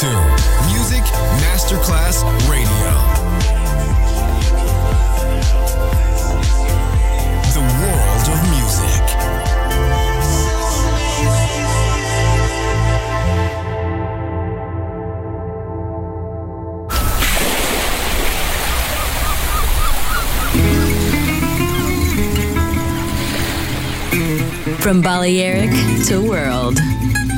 to Music Masterclass Radio. The world of music. From Balearic to world,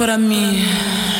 Para mim.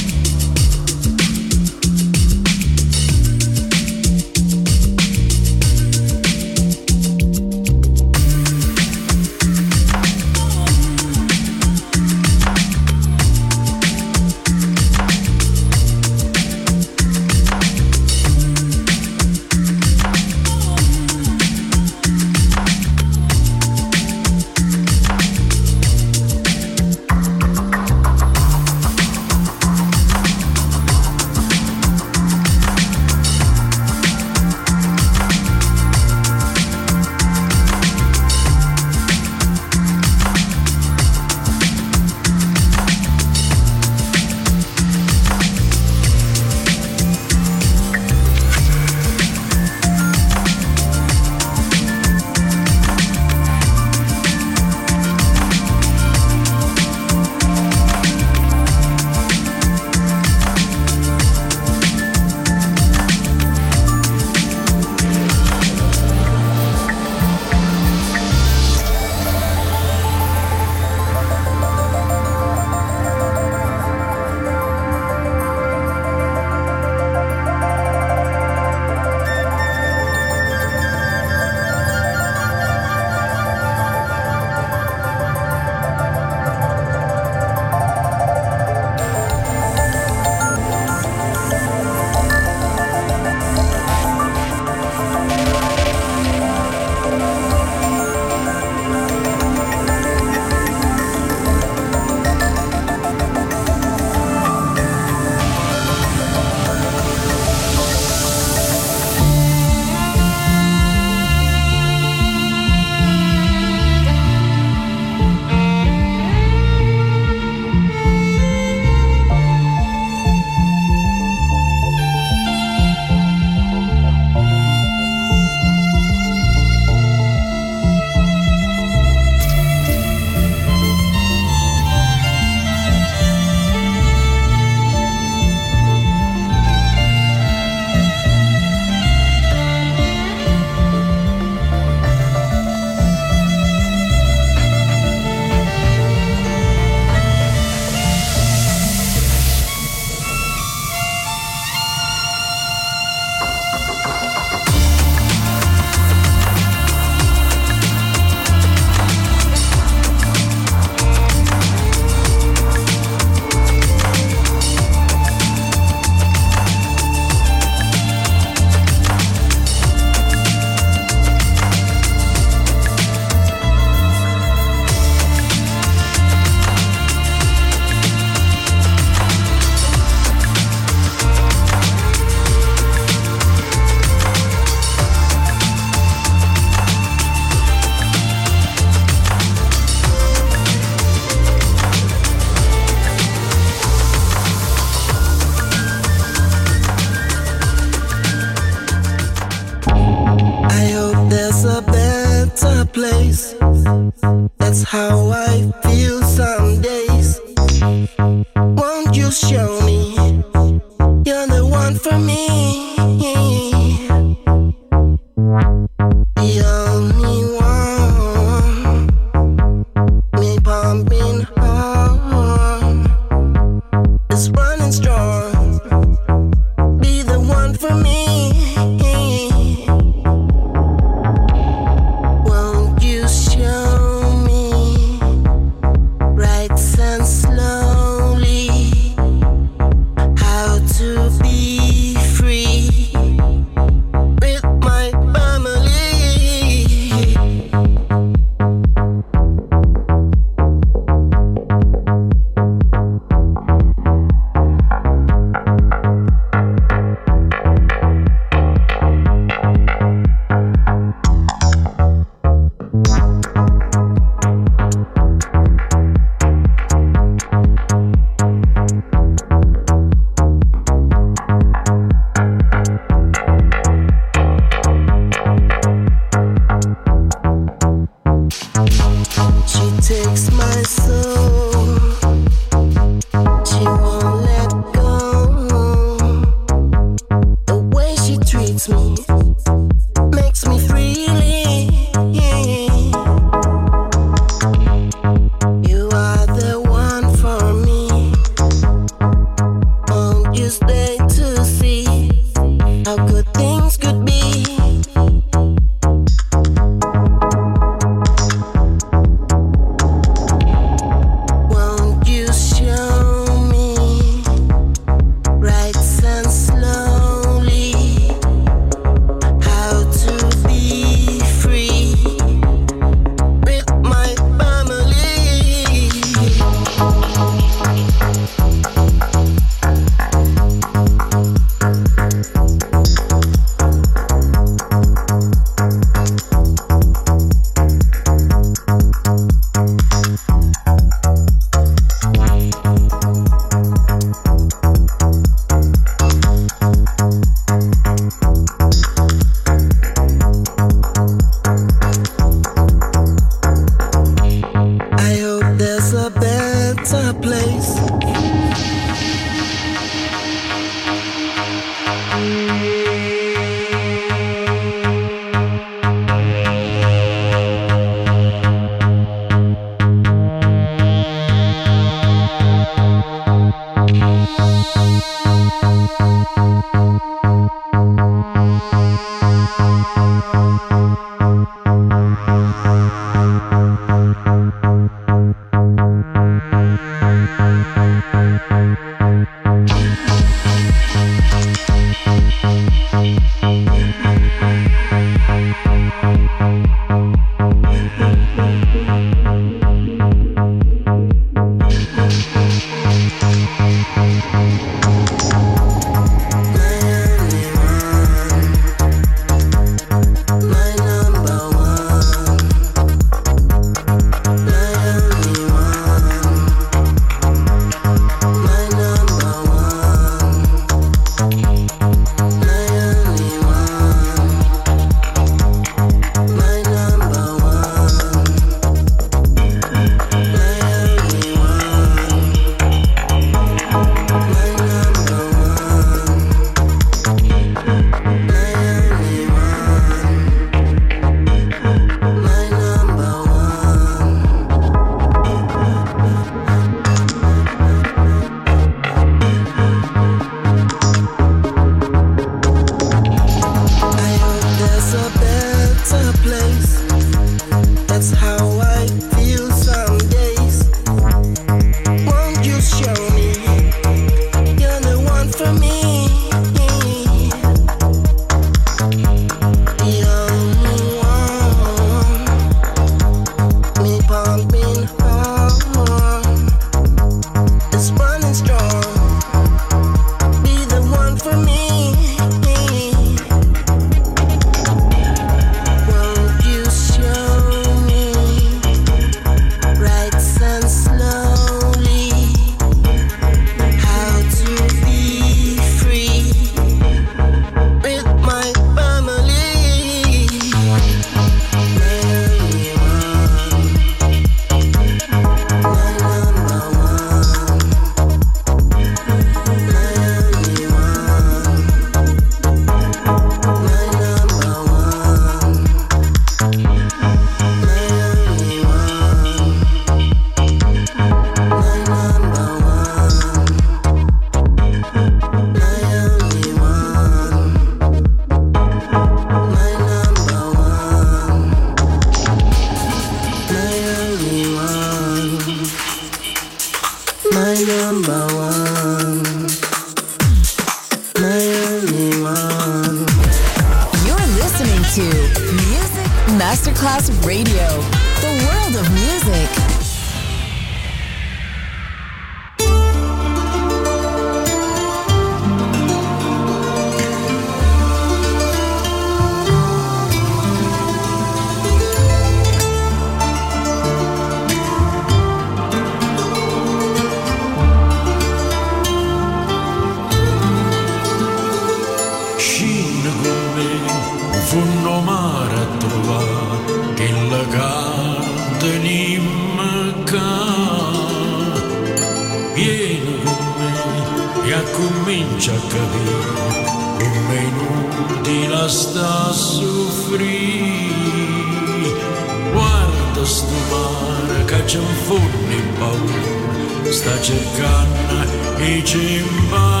forno in paura sta cercando i cimbali.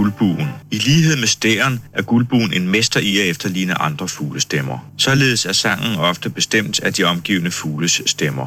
guldbuen. I lighed med stæren er guldbuen en mester i at efterligne andre fuglestemmer. Således er sangen ofte bestemt af de omgivende fugles stemmer.